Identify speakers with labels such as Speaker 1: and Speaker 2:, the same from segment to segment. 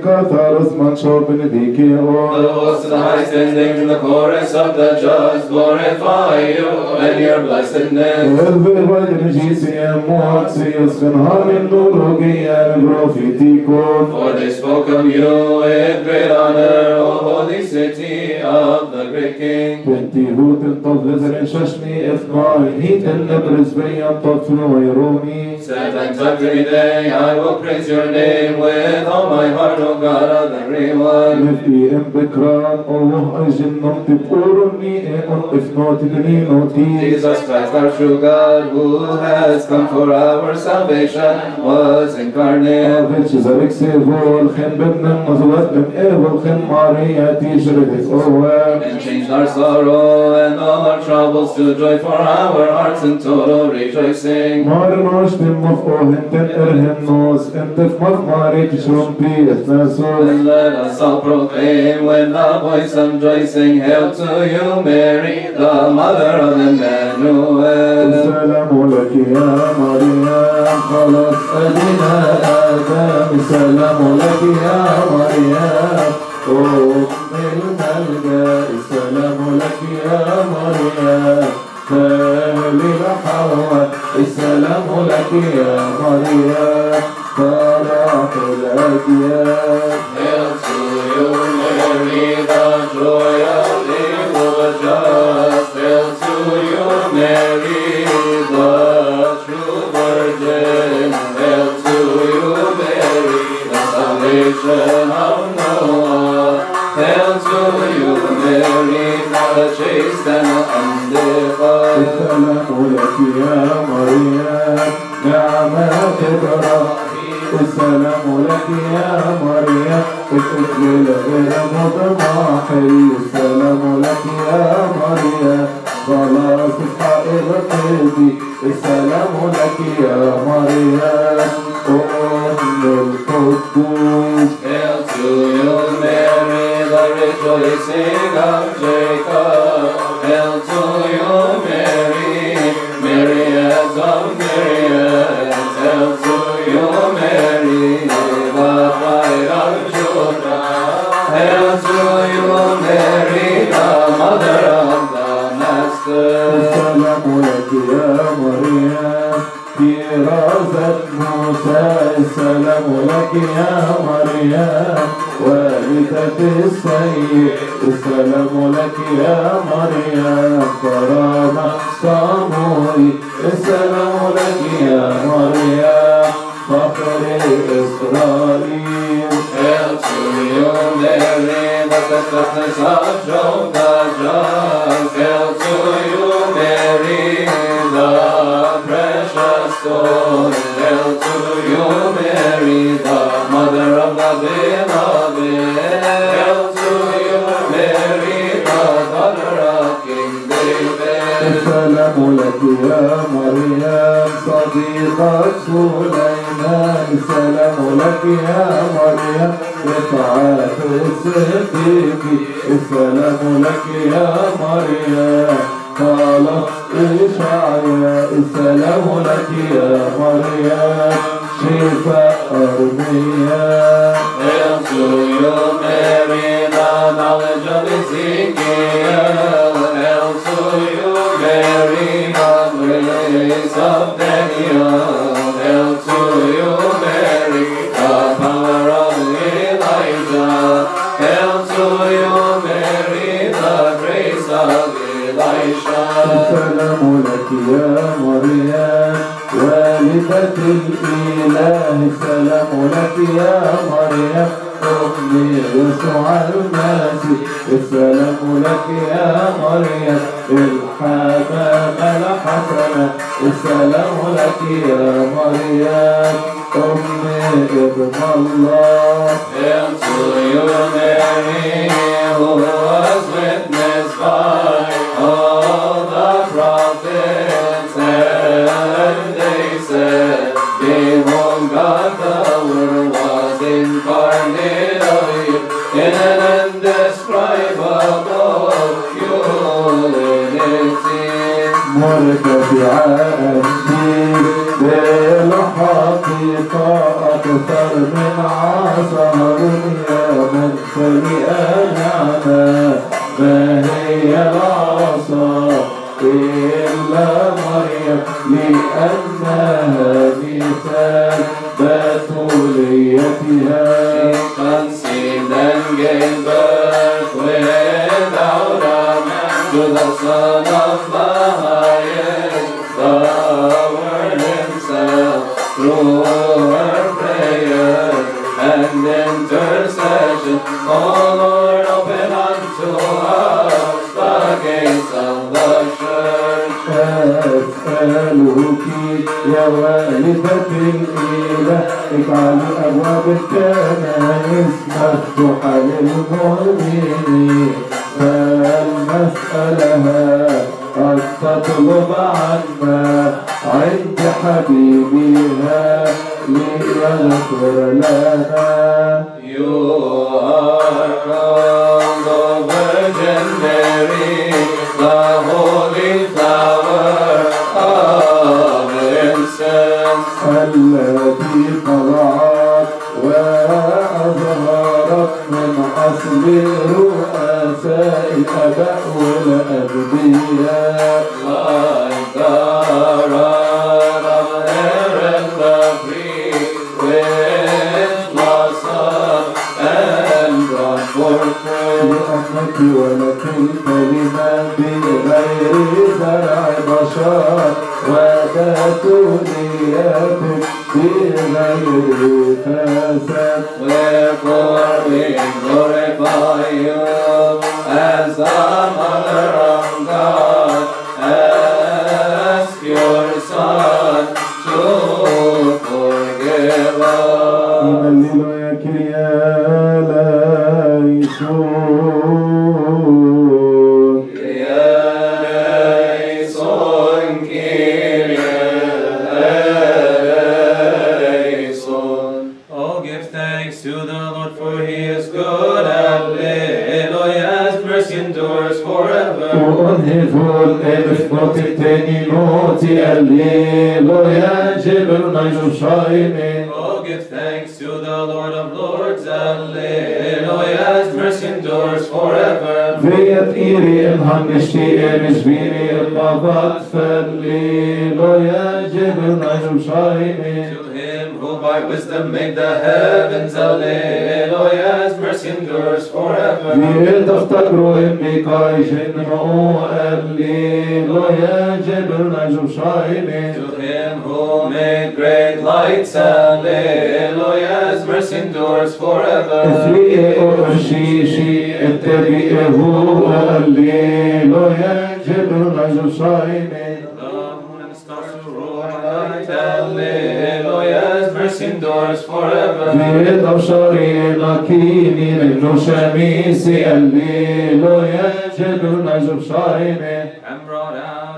Speaker 1: Katharos Mancho Benedikio.
Speaker 2: The host and high standing in the chorus of the just glorify you and your blessedness.
Speaker 1: Elver Vajanjisiam Muatsius Kanhamin Nurugian Profitiko.
Speaker 2: For they spoke of you with great honor, O holy city of the great king.
Speaker 1: Pentihut and Tov Lizrin Shashni Ethmai, Heat and Nebris of Tov Finoy Rumi.
Speaker 2: Set and time every day, I will praise your name with all my heart, O God of everyone.
Speaker 1: نفي ام بكران الله اجن نمت بقورني ان افنوت دنينوتي
Speaker 2: Jesus Christ, our true God, who has come for our salvation, was incarnate.
Speaker 1: Vilch zarek sevol khen bennem mazlat ben evol khen Maria tishredet owe
Speaker 2: And changed our sorrow and all our troubles to joy for our hearts and total rejoicing.
Speaker 1: Mar nosh bin mafo henten erhen nos entef maf mari tishrom pi etnasos
Speaker 2: And let us all proclaim with the voice of joy, sing hail to you, Mary, the mother of Emmanuel.
Speaker 1: السلام لك يا مريم خلاص أدينا آدم السلام لك يا مريم أم الملجأ السلام لك يا مريم خالي حواء السلام لك يا مريم فرح الأديان
Speaker 2: Hail to you, Mary, the joy of the just. Hail to you, Mary, the true virgin. Hail to you, Mary, the salvation of Noah. Hail to you, Mary, the chaste and undefiled.
Speaker 1: السلام لك يا مريم نعمة إبراهيم السلام لك يا مريم الطفل الغير مضمحل السلام لك يا مريم خلاص الحائر قلبي السلام لك يا مريم أم القدوس
Speaker 2: Hail to you, Mary, the rejoicing of Jacob.
Speaker 1: لك يا مريم والدة السيد السلام لك يا مريم. كرامة صاموي السلام لك يا مريم. فخر إسرائيل.
Speaker 2: Hail to you, Mary, the steadfastness of رسول ايمان
Speaker 1: سلام لك يا مريم. رفعت الصديق السلام لك يا مريم. قالت إشعياء السلام لك يا مريم. شفاء
Speaker 2: أرمياء انصر يا مريم على جرسك
Speaker 1: السلام لك يا مريم والدة الإله السلام لك يا مريم أمي يسوع المسيح السلام لك يا مريم الحمامة الحسنة السلام لك يا مريم أمي ابن الله
Speaker 2: Hail to you, Mary, who was witnessed by all the prophets, and they said, Behold, God the Word was incarnate of you in an indescribable unity.
Speaker 1: مرتفعا أكثر من يا من سيئ نعمة ما هي العصا إلا مريم لأنها مثال
Speaker 2: مسؤوليتها شقا سيدا جيبا ودعونا من
Speaker 1: جد صنفا والدة الإله اجعل أبواب الكنائس مفتوحة للمؤمنين فلنسألها أن تطلب عنا عند حبيبها ليغفر لنا
Speaker 2: You بالرؤى سائل أبأ ولا أبدي forever.
Speaker 1: في تفتكروا إني كايشن مو الليلويا جبل نجم شايمين
Speaker 2: To him who made great lights, Hallelujah, his mercy endures forever.
Speaker 1: افريق أرشيشي اتبعه الليلويا جبل نجم شايمين
Speaker 2: The moon and endures forever.
Speaker 1: في دبشري لكيني من شميسي الليلويا جبل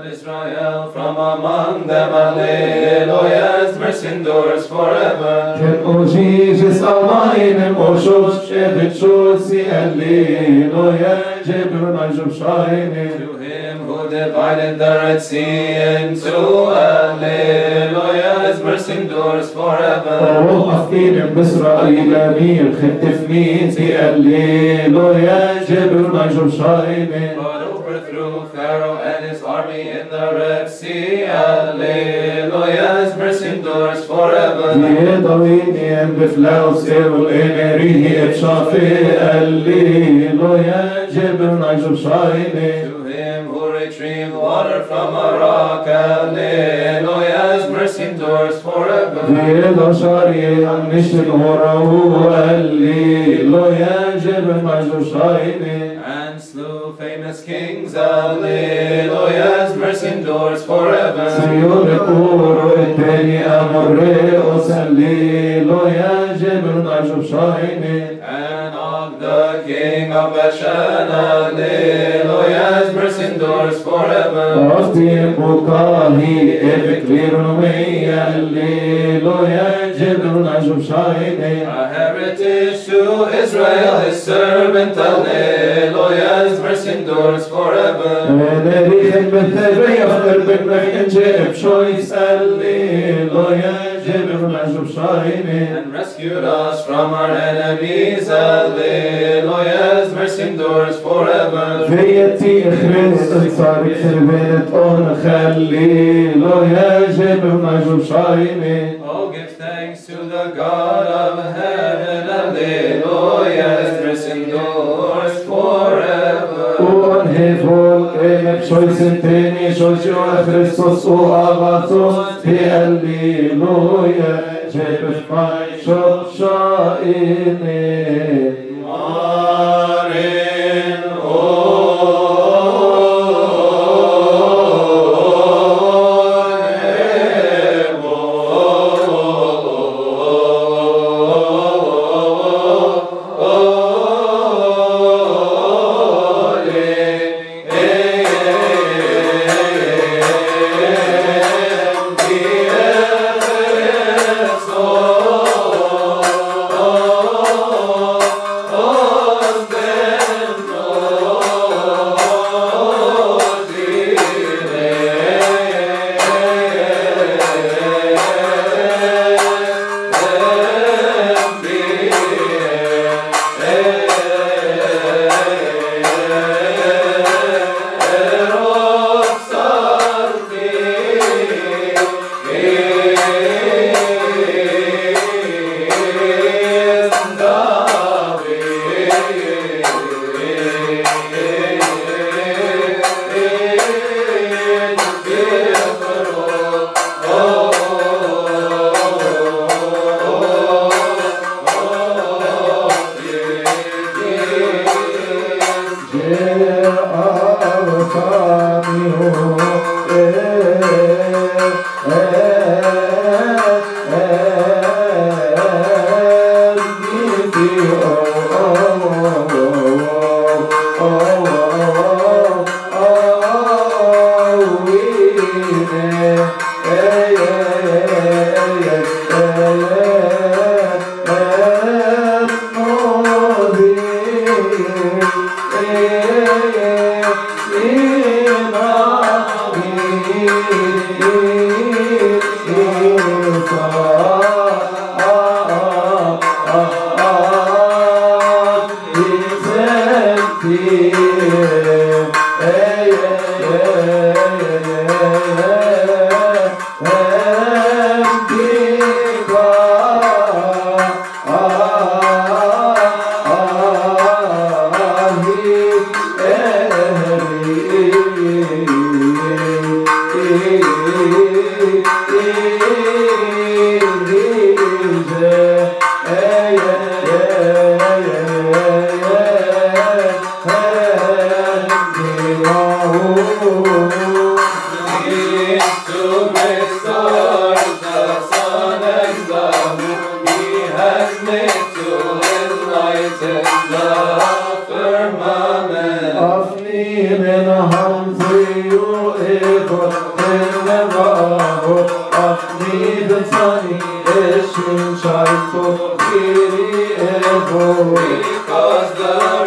Speaker 1: نجم شايمين
Speaker 2: And brought out Israel from among them, Hallelujah, his mercy endures forever.
Speaker 1: كن أجيجس أماين أشوش شبت شوسي الليلويا جبل نجم شايمين
Speaker 2: To him who divided the Red Sea into Hallelujah, his mercy endures forever.
Speaker 1: وقفين بإسرائيل مين خدت ميتي الليلويا جبل نجم شايمين
Speaker 2: But overthrew Pharaoh and his army in the Red Sea. Hallelujah, his mercy endures forever.
Speaker 1: في ضويني بفلاوس والإنريه اتشافي الليلويا جبل نجم شايمين
Speaker 2: To him who retrieved water from a rock. Hallelujah, his mercy endures forever.
Speaker 1: في دشاري نشت الهرو الليلويا جبل نجم شايمين
Speaker 2: And slew famous kings, Alleluia's mercy endures forever.
Speaker 1: And of the king of Bashan, Alleluia's mercy التاني أمر رئوس الليلويا جبل نجم شايمين
Speaker 2: And Og, the king of Bashan, Hallelujah, his mercy endures forever.
Speaker 1: أفتي بكاهي إفكلير نوية الليلويا جبل نجم شايمين
Speaker 2: and rescued us from our enemies. Hallelujah. His mercy endures forever. Oh, give thanks to the God of heaven. Hallelujah. His mercy endures forever.
Speaker 1: On his word. بشوي سنتيني شوشو خريستوس وأغاثوس هاليلويا جيب شماي شوشايني
Speaker 2: Because the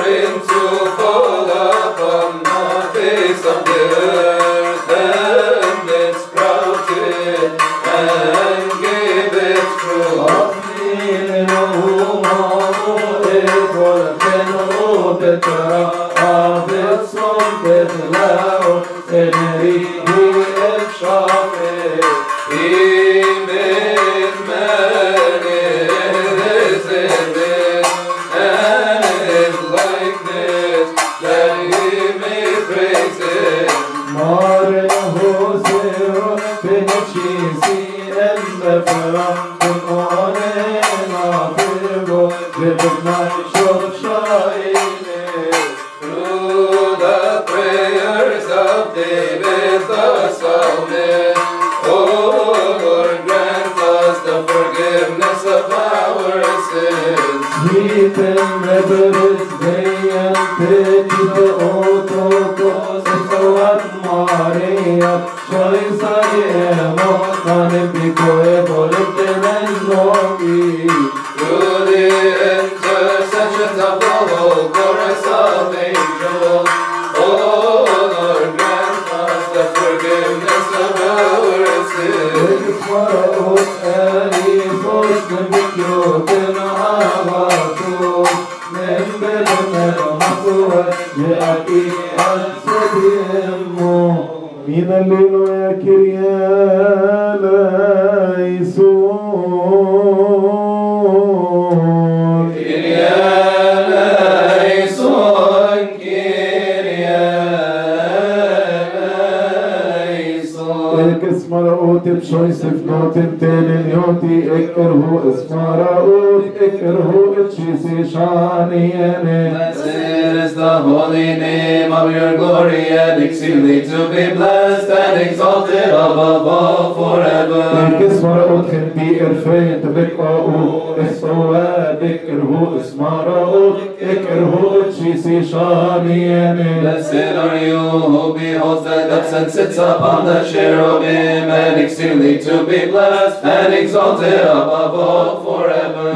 Speaker 1: shani.
Speaker 2: Blessed are you who beholds the depths and sits upon the cherubim and exceedingly to be blessed and exalted above all forever.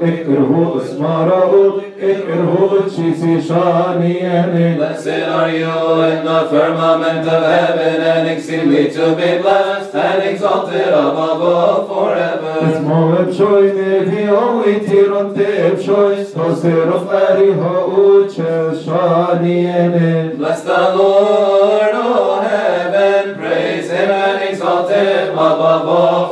Speaker 1: Esmaraot ekerhu etchisi shani ene.
Speaker 2: Blessed are you in the firmament of heaven and exceedingly to be blessed and exalted above all forever.
Speaker 1: Esmo ebshoy nevi owi tiron te ebshoy Toser of ari ha'uche shani ene
Speaker 2: Bless the Lord, O heaven, praise him and exalt him above all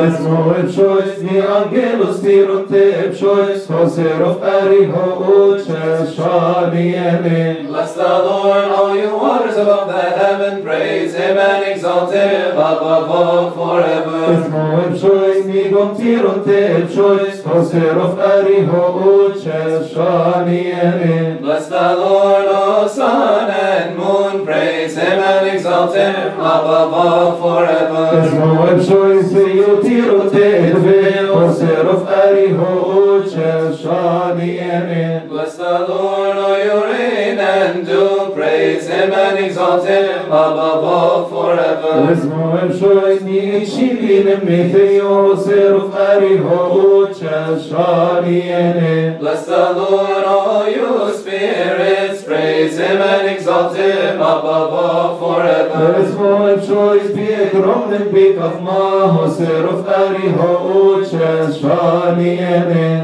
Speaker 2: forever.
Speaker 1: Esmo ebshoy ni angelos tiron te ebshoy Toser of ari ha'uche shani ene
Speaker 2: Bless the Lord, all you waters above the heaven, praise him and exalt him above all forever.
Speaker 1: Esmo ebshoy ni gom tiron te ebshoy Toser of ari ha'uche shani ene
Speaker 2: Bless the Lord, O sun and moon, praise him and exalt him above all forever.
Speaker 1: Esmo ebshoy se yo tiron te edve Toser of ari ha'uche shani ene
Speaker 2: Bless the Lord, O you rain and dew praise him and exalt him above all forever.
Speaker 1: Esmo ebshoy ni chilin mithyo serf ari ha'uche shani ene
Speaker 2: Bless the Lord, all you spirits, praise him and exalt him above all forever.
Speaker 1: Esmo ebshoy biek romnen bik af ma ho serf ari ha'uche shani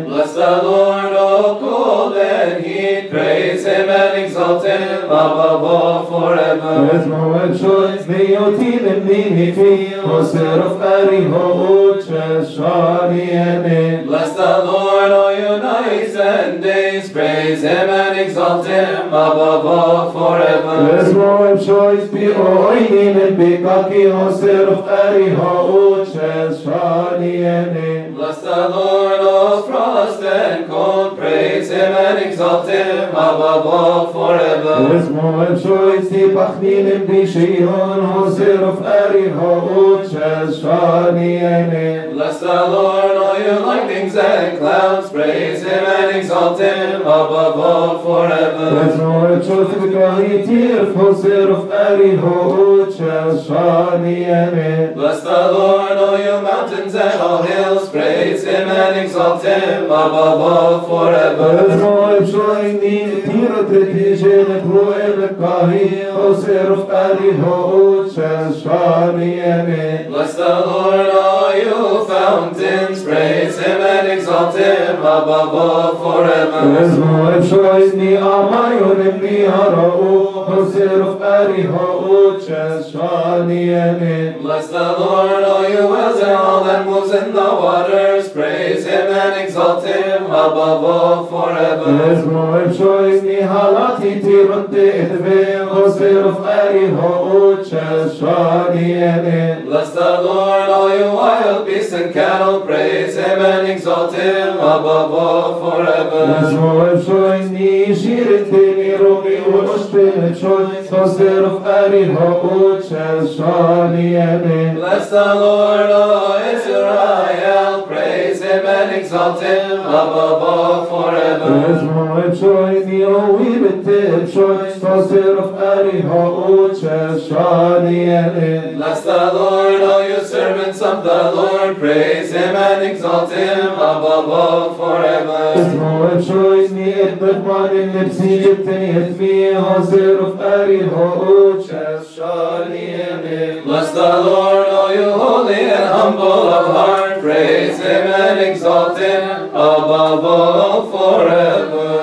Speaker 2: Bless the Lord, all cold and heat, praise him and exalt him above all forever.
Speaker 1: Esmo ebshoy neyotin ni mithyo serf ari ha'uche shani ene
Speaker 2: Bless the Lord, all you nights and days, praise him and exalt him above all forever.
Speaker 1: Esmo ebshoy bi oinin bikaki ho serf ari ha'uche shani ene
Speaker 2: Bless the Lord, all frost and cold, praise him and exalt him above all forever.
Speaker 1: Esmo ebshoy si pachnin bi shion ho serf ari ha'uche shani ene
Speaker 2: Bless the Lord, all you lightnings and clouds, praise him and exalt him above all forever.
Speaker 1: Si bikahi tirf ho serf ari ha'uche shani ene
Speaker 2: Bless the Lord, all you mountains and all hills, praise him and exalt him above all forever.
Speaker 1: Ebshoy ni tirot tijen proem kahi ho serf ari ha'uche shani ene
Speaker 2: Bless the Lord, all you fountains, praise him and exalt him above all forever.
Speaker 1: Esmo ebshoy ni amayon ni hara'u ho serf ari ha'uche shani ene
Speaker 2: Bless the Lord, all you wells and all that moves in the waters, praise him and exalt him above all forever.
Speaker 1: Esmo ebshoy ni halati tironte etve ho serf ari ha'uche shani ene
Speaker 2: Bless the Lord, all you wild beasts and cattle, praise him and exalt him above all forever.
Speaker 1: Esmo ebshoy ni shirite ni romi ushte ebshoy ho serf ari ha'uche shani ene
Speaker 2: Bless the Lord, O Israel, and exalt him above all forever.
Speaker 1: Esmo ebshoy ni owi bete ebshoy ho serf ari ene
Speaker 2: Bless the Lord, all you servants of the Lord, praise him and exalt him above all forever.
Speaker 1: Esmo ebshoy ni etbet manin nefsi jibteni etmi ho serf ari ene
Speaker 2: Bless the Lord, all you holy and humble of heart,
Speaker 1: praise him and exalt him above all forever.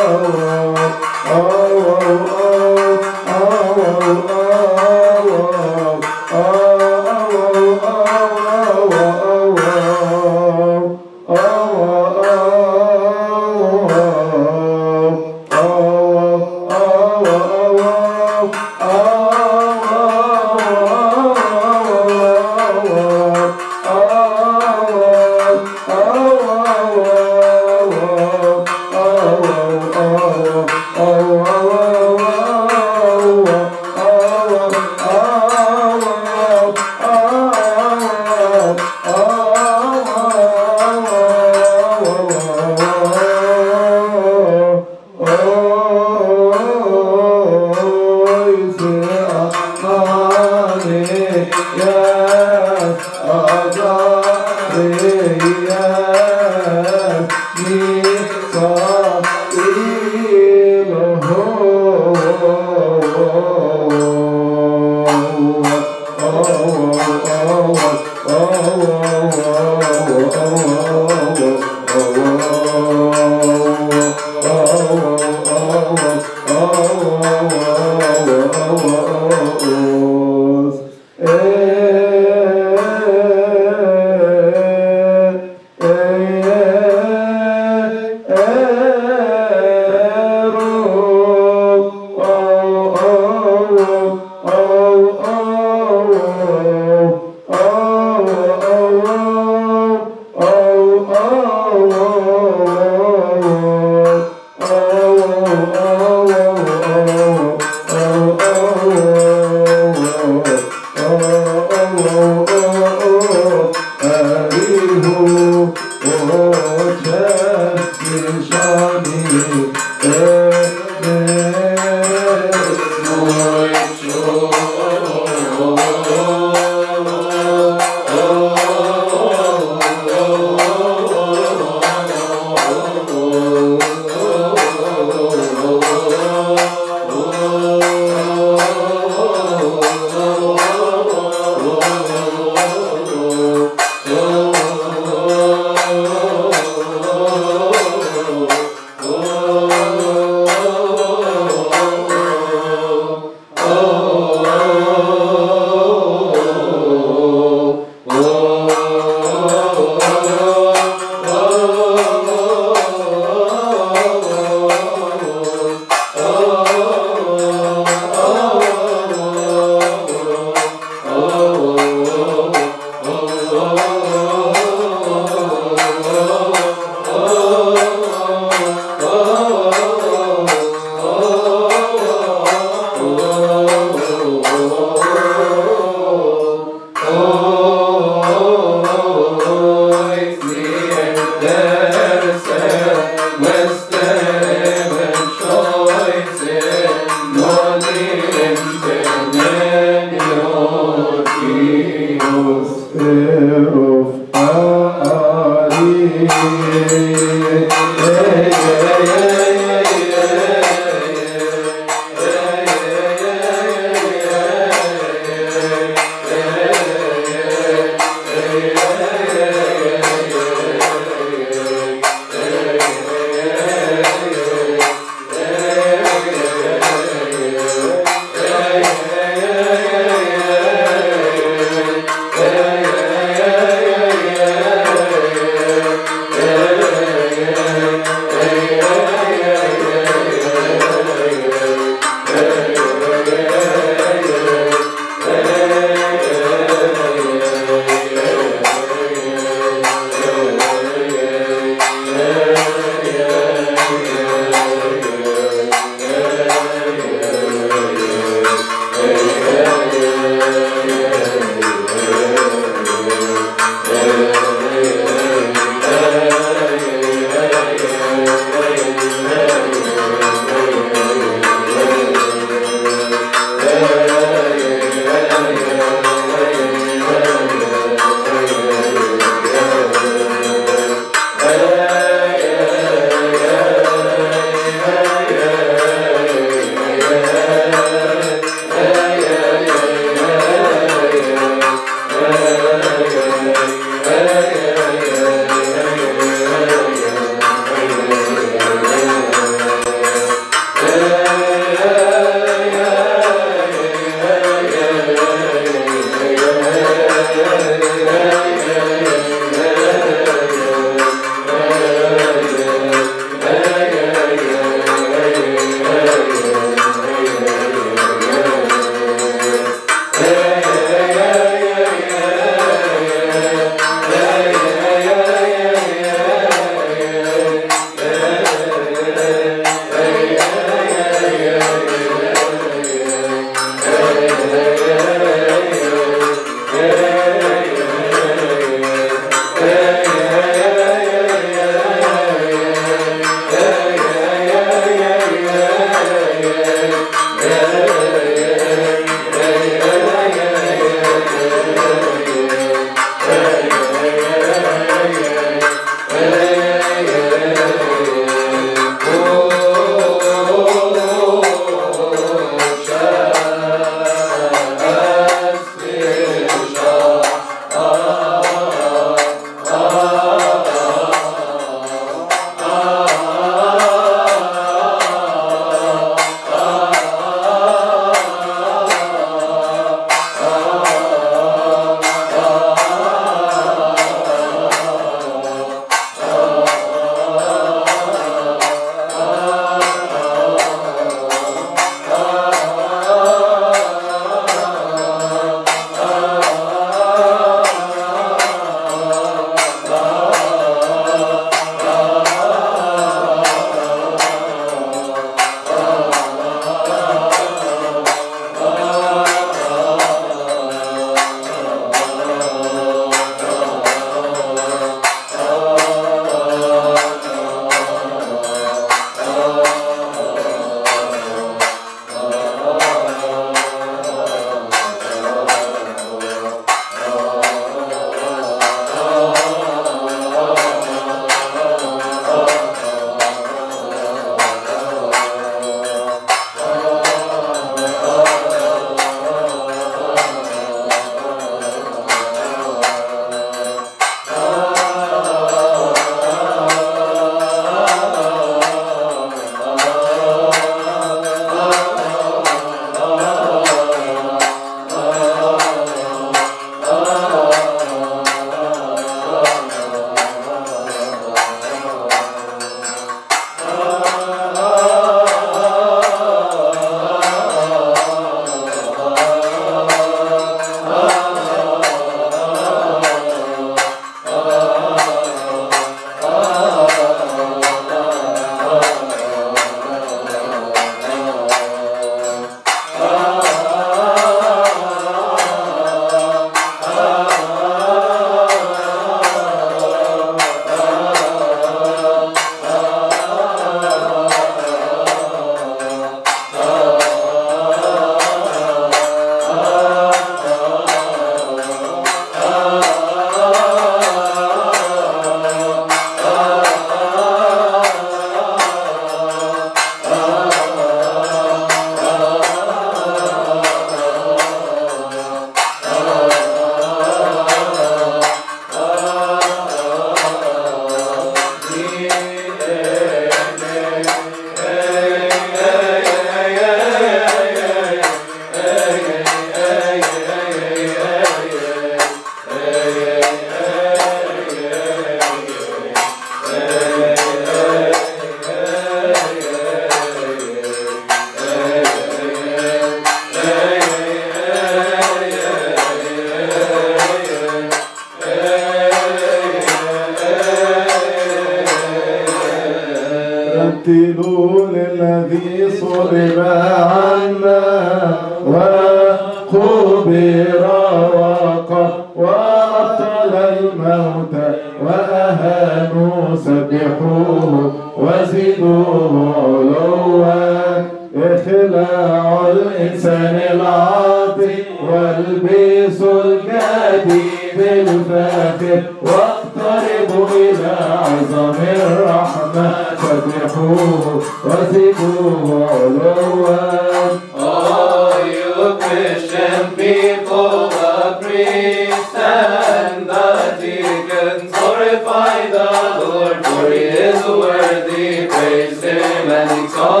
Speaker 2: is worthy, praise Him and exalt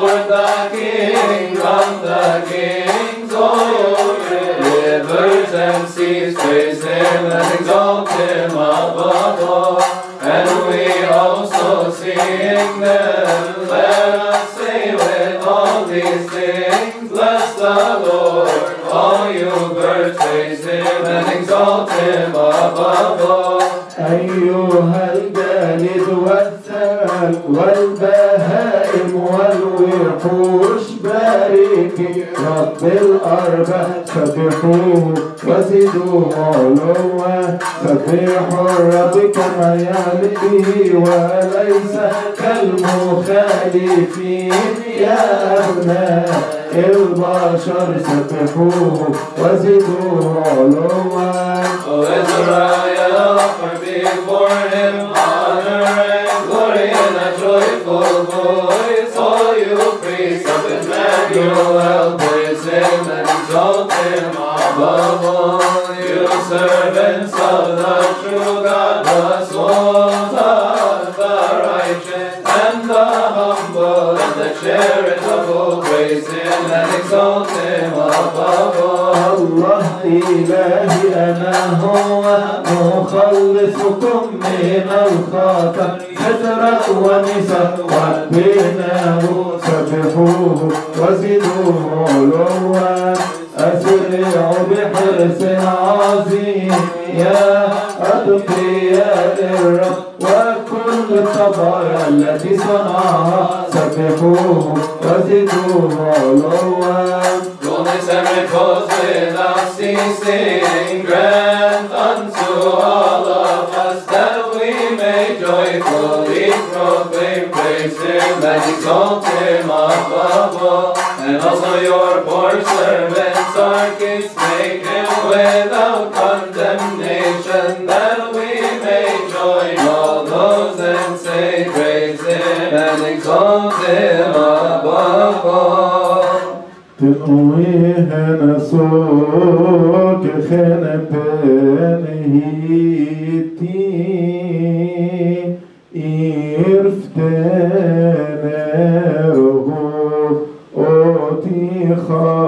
Speaker 2: Lord the King.
Speaker 1: علوا فسبح ربك ميال وليس كالمخالفين يا أبناء البشر سبحوه وزدوه علوا
Speaker 2: وزرع يا him honor and glory and a joyful voice all you. of praise him and exalt him above all servants of the true God, the souls of the righteous and the humble and the charitable, praise Him and exalt Him above all.
Speaker 1: الله إلهي أنا هو مخلصكم من الخطر حسرة ونساء ربنا سبحوه وزدوه علوا أسرعوا بحرص عظيم يا أتقياء الرب وكل الطبايا التي صنعها سبحوه وزدوه علوا
Speaker 2: Goodness and repose without ceasing, grant unto all of us that we may joyfully proclaim praise Him and exalt Him above all. And also your poor servants, our
Speaker 1: تقويهن سوق خنبانه تي إرفتان رغو أوتي خاطر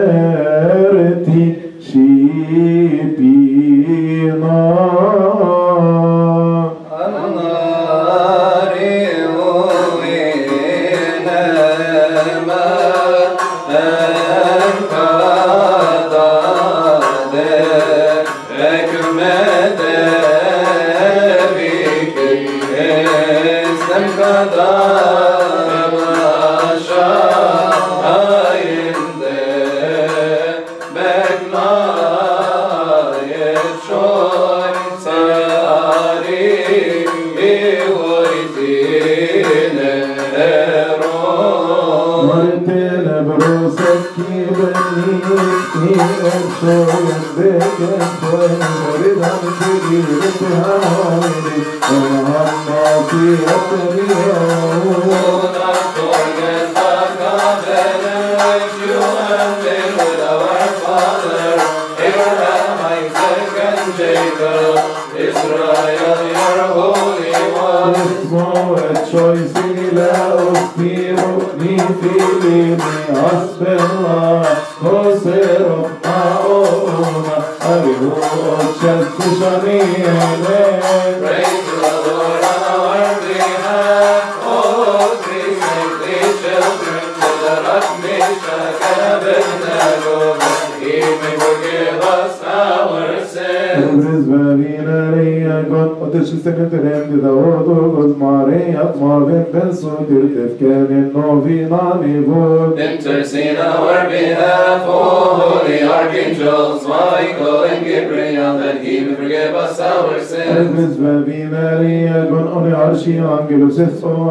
Speaker 1: النوفي نامي بود
Speaker 2: Intercede on our behalf, O holy archangels, Michael and Gabriel, that he may forgive us our sins.
Speaker 1: ابرز بابينا ليا قد أولي عرشي أنجل سفو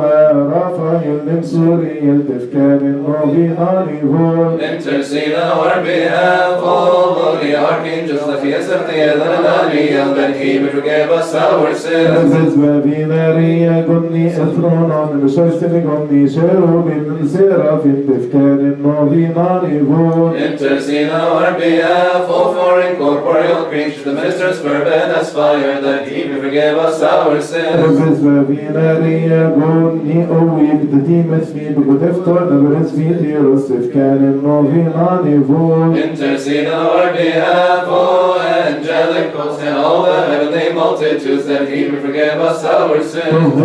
Speaker 1: رافائيل نمسوري تفكان النوفي نامي بود
Speaker 2: Intercede on our behalf, O holy archangels, that he is of the and Daniel, that he may forgive us our sins.
Speaker 1: ابرز بابينا ليا قدني إثرون عن مشوشتني قدني شيروبين من سيرافين تفكان النوفي نامي بود
Speaker 2: Intercede on our behalf, O for incorporeal creatures, the ministers fervent as fire, that he may forgive us our sins.
Speaker 1: ابرز بابينا ليا قدني قوي بدتي مثمي بقدفتر نبرز في تيروس كان النوفي نامي بود
Speaker 2: Intercede on our behalf, have, O angelic hosts and all the heavenly multitudes, that he may forgive us our sins.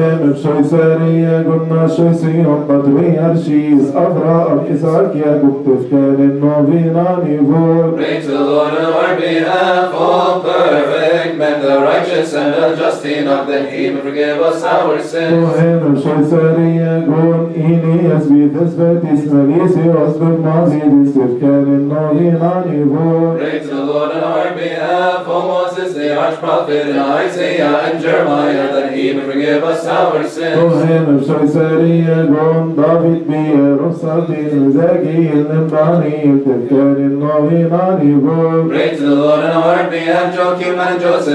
Speaker 2: Pray to the Lord on our behalf, all persons men, the righteous and the just enough, that he may forgive us our sins.
Speaker 1: وهنا بشوي سارية قول إيني يثبت أثبت اسمليسي وأثبت مازيد استف كان النوفي نامي بود
Speaker 2: Pray to the Lord on our behalf, O Moses, the arch prophet, and Isaiah and Jeremiah, that he may forgive us our sins.
Speaker 1: وهنا بشوي سارية قول دافيد بيه رفصتين وزاكي النباني استف كان النوفي نامي بود
Speaker 2: Pray to the Lord on our behalf, Job Joachim and Joseph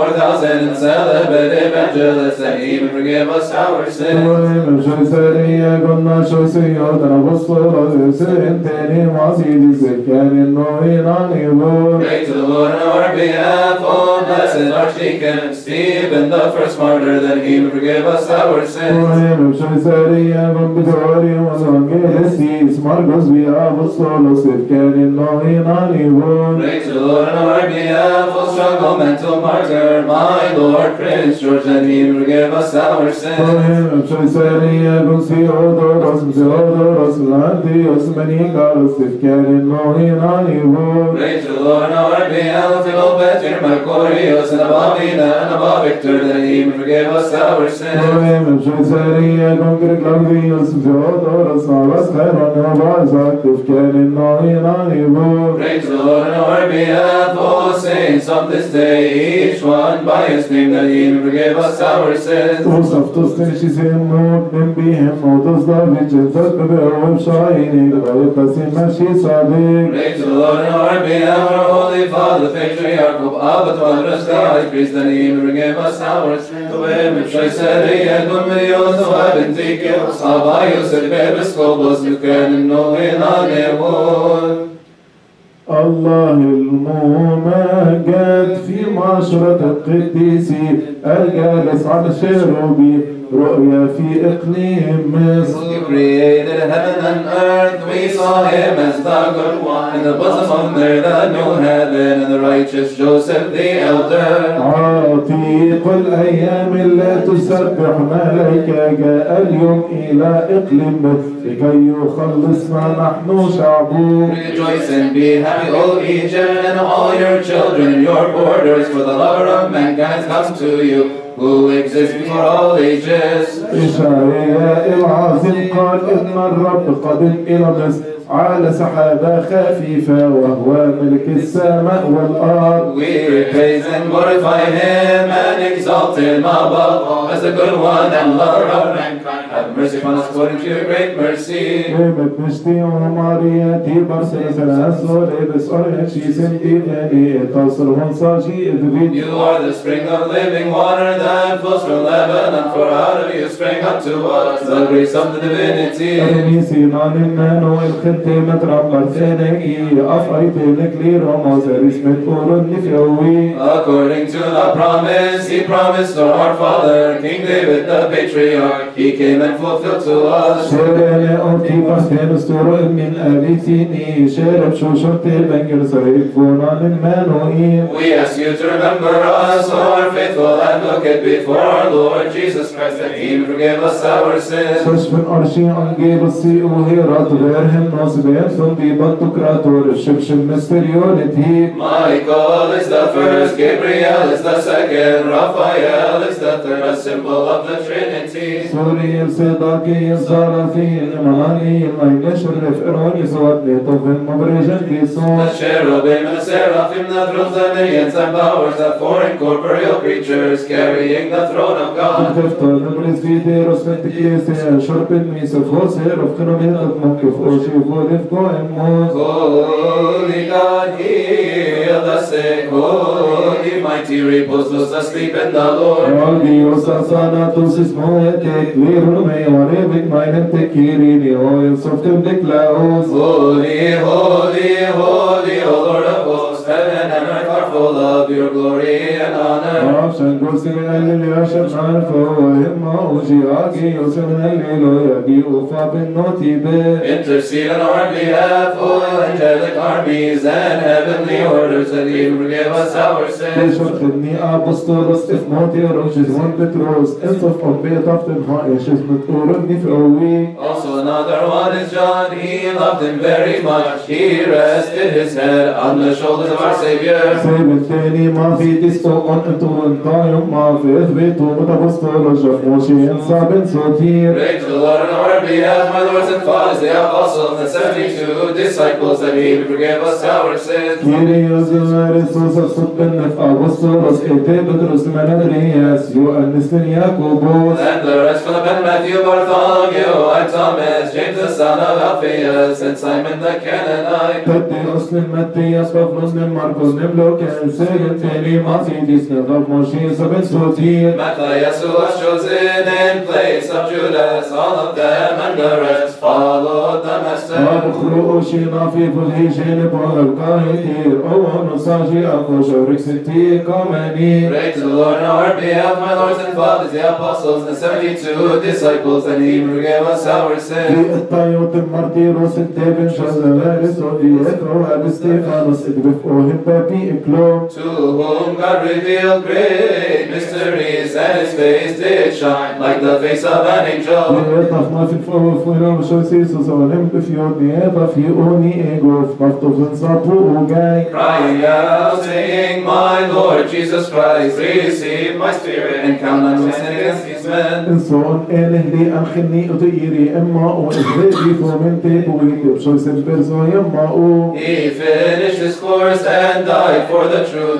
Speaker 2: 4000 celebrate evangelists and even forgive us our sins. Pray to the Lord on our behalf, O blessed Archdeacon Stephen, the first martyr, that he would forgive us our sins. Pray to the Lord on our behalf, O struggle mental martyr, my Lord Prince George, that he forgive us our sins.
Speaker 1: Koim Shoy Sariya Gomba Theodoros Theodoros Lantios Menikaros Kerin Nohi Nani Vo
Speaker 2: Pray to the Lord on our behalf, Philo Peter, Mercurius, and above Ina, and above Victor, that he may forgive us our sins.
Speaker 1: Koim Shoy Sariya Gomba Claudius Theodoros Navas Kairon Navas Kerin Nohi Nani Vo
Speaker 2: Pray to the Lord on our behalf, O saints of this day, each one Son by his name that he may forgive us our sins.
Speaker 1: וספטוס תשיסימו בביהם אוטוס דוד שצות בברום שייני דברי פסים נשי
Speaker 2: סביב. Praise the Lord in our behalf, our Holy Father, the Patriarch of Abba, to us the sky. Priest, that he may forgive us our sins. To him and Shai Sari and Gumriyo, to Abin Tikyo, Saba Yosef, Bebes, Kobos, Mikanim, Nohin, Anevon.
Speaker 1: الله الممجد في معشرة القديسين الجالس على الشيروبي. رؤيا في إقليم مصر
Speaker 2: He created heaven and earth, we saw him as the good one, in the bosom Mary, the new heaven, and the righteous Joseph, the elder.
Speaker 1: عتيق الأيام لا تسبح ملائكة جاء اليوم إلى إقليم مصر لكي يخلصنا نحن شعبه
Speaker 2: Rejoice and be happy, O Egypt, and all your children your borders, for the lover of mankind has come to you, who exists before all ages.
Speaker 1: إشعياء العظيم قال إن الرب قدم إلى مصر على سحابة خفيفة وهو ملك السماء والأرض
Speaker 2: We praise and glorify him and exalt him above all as the good one and lover of mankind. Have mercy upon us according to your great mercy.
Speaker 1: برسل سلاسل إبس أرهشي سنتي فاني توصل ونصاجي إذبين
Speaker 2: You are the spring of living water that flows from Lebanon, for out of you sprang up to us the grace of the divinity.
Speaker 1: أرني سينان النانو الخنتي متربر ثاني أفريت نكلي رمز اسمه تقول نفيوي
Speaker 2: According to the promise, he promised to our father, King David the patriarch, he came and fulfilled to us.
Speaker 1: شرالي أوتي بحثين استورو من أبيتيني شرب شو شرطي بنجل سريك فونان المانوئين
Speaker 2: We ask you to remember us, O our faithful advocate, before our Lord Jesus Christ, that he may forgive us our sins.
Speaker 1: Sashvin arshi ange basi uhirat verhem nasbem sundi bantukrator shibshim mysteriority
Speaker 2: Michael is the first, Gabriel is the second, Raphael is the third, a symbol of the Trinity.
Speaker 1: سوري الصداقي الزرافي المهاني المين شرف إروني سواتني طفل مبرجن
Speaker 2: The
Speaker 1: كيسون
Speaker 2: cherubim and the seraphim, the thrones, the millions and powers, the four incorporeal creatures carrying the throne of God.
Speaker 1: تفتر نبرز في ديروس من تكيسي شرب الميسف هوسير وفخنو من أطمكف أوشي فولف Goim
Speaker 2: Holy God, hear the sick. Holy mighty reposes asleep in the Lord.
Speaker 1: Dios asanatus is moetet. Virnume orebik meinem tekiri. Oil softem deklaus.
Speaker 2: Holy, holy, holy, O Lord your glory and honor.
Speaker 1: Option Kusimina Yashaman for him, Ujiagi, Yosemino, Yagi, Ufa, and Notibe.
Speaker 2: Intercede on our behalf, O angelic armies and heavenly orders, that you forgive us our sins.
Speaker 1: Bishopni Apostolos, if Moti Roches, one Petros, and of Pompeit of the Haishes, but Urubni we.
Speaker 2: Also, another one is John, he loved him very much. He rested his head on the shoulders of our Savior.
Speaker 1: Save it, التاني ما في ديسكو أون انتو انتايم ما في اثبتو متبسطر شف موشي انسا بن سوتير
Speaker 2: Praise the Lord on our behalf, my lords and fathers, the apostles and the seventy-two disciples, that he would forgive us our sins.
Speaker 1: كيري يوزر رسوس الصد بالنف أبسطرس إتي بدرس من أدرياس يؤنس من ياكوبوس
Speaker 2: And the rest Philip and Matthew, Bartholomew, and Thomas, James the son of Alphaeus, and Simon the Canaanite.
Speaker 1: تدي أصل متياس بفلوس من ماركوس نملوك سير التاني ما في ديس نغف موشي سبن سوتير
Speaker 2: Matthias, who was chosen in place of Judas, all of them and the rest followed the Master.
Speaker 1: أبخلو شينا في فلهي شين بولو كاهيتير أو نصاجي أخو شورك ستي كاماني
Speaker 2: Pray to the Lord on our behalf, my lords and fathers, the apostles, and the seventy-two disciples, and he will forgive us our sins.
Speaker 1: في الطيوت المارتيروس التابن شزوارس ودي إثرو أبستيفانوس إدبف أوهم بابي إكلوم
Speaker 2: To whom God revealed great mysteries, and his face did shine like the face of an angel.
Speaker 1: ותחנה פתפור ופוירה ושוצי סוסרים כפיות נאבה פיוני אגוף כתובים ספורו גיא.
Speaker 2: Crying out, saying, My Lord Jesus Christ, receive my spirit and count not sin against these men.
Speaker 1: אינסון אלה men, אנחני ותאירי אמה ונזרי פומנטי וויטי ושוצי פרזו ימה
Speaker 2: He finished his course and died for the truth.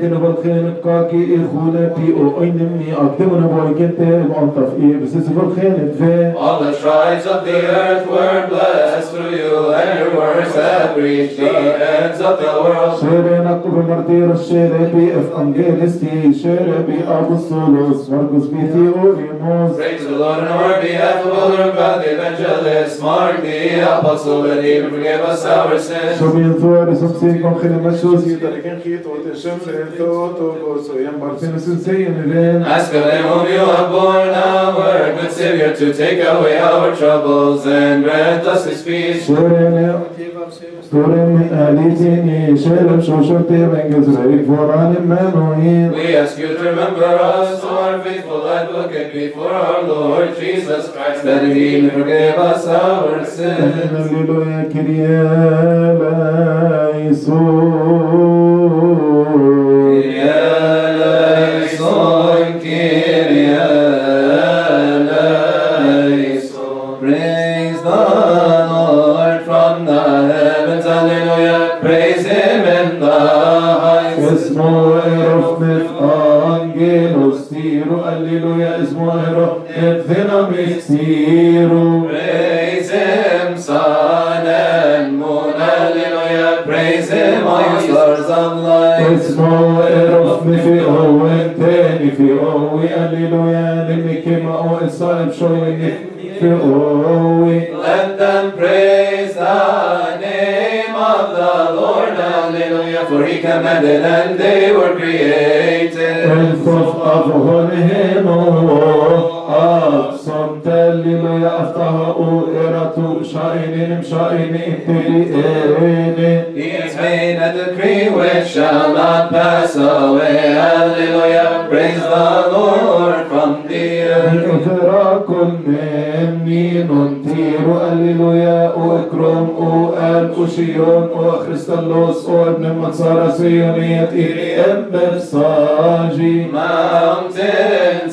Speaker 1: تن بالخين إخونا خولتي أو اينمي اقدمنا بويكنت بانطف إيه بس بالخين تفي
Speaker 2: All the tribes of the earth were blessed through you and your words have reached the ends of the world
Speaker 1: شيري نقف مرتير الشيري بي اف انجيلستي شيري بي ابو الثلوث مرقس بي ثيوريموس
Speaker 2: Praise the Lord on our behalf of all our God the evangelist Mark the apostle and he forgive us our sins
Speaker 1: شو بينثور سمسيكم خير مشوز يدركين خيط وتشم
Speaker 2: Him you have born, our good Savior to take away our troubles and grant us His peace. We ask you to remember us, O our faithful advocate, before our Lord Jesus Christ, that He may forgive us our sins.
Speaker 1: شيون وخريستالوس وابن منصارى صيونية إيري
Speaker 2: برساجي مامتن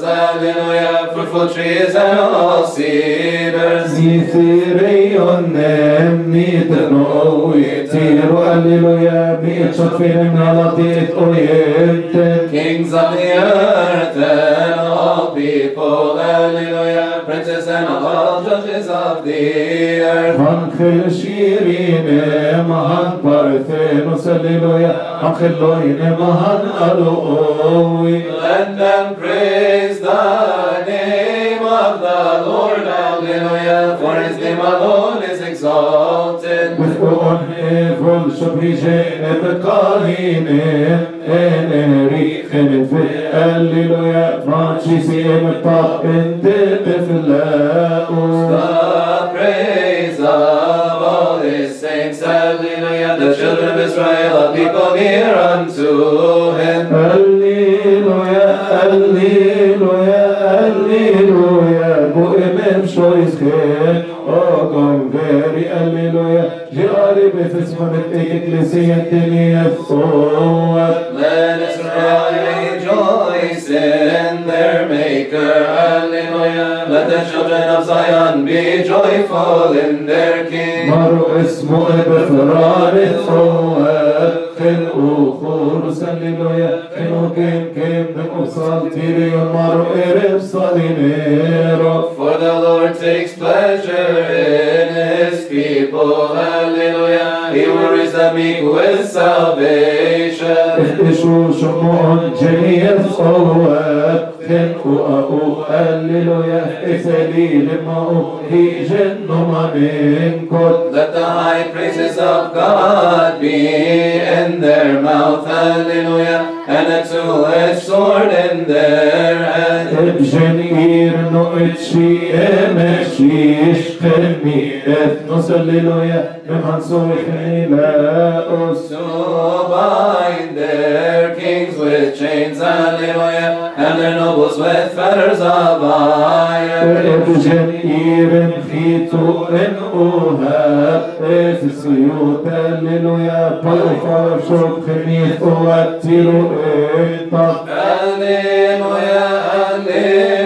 Speaker 2: زالين ويا فرفل تريزن وصيبر زيثيري ونمني
Speaker 1: تنوي تير وقللو يا بيتشوت في المنالطيت ويبتن كينجز
Speaker 2: Let them praise the name of the Lord, hallelujah. For his name alone is exalted.
Speaker 1: With on evil shabije ebekahine Eneri khenfe alleluia Franchisi emetap ente beflaus
Speaker 2: For the Lord takes pleasure in his people, hallelujah. He will raise the meek with salvation.
Speaker 1: إشو شمعون جنيف أواب خلقوا أقو هللويا إسالي لما هي جن من كل
Speaker 2: Let the high praises of God be in their mouth, hallelujah, and that's a two-edged sword in
Speaker 1: تميرت نصلي له يا نمحن سويت إلى
Speaker 2: أسوب bind their kings with chains, hallelujah, and their nobles with fetters of iron.
Speaker 1: إبن في طور أوهاب في السيوط هللويا بالفرش شكني أوتر إيطا هللويا
Speaker 2: هللويا